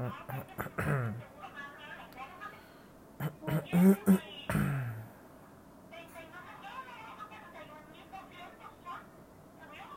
Uh, uh,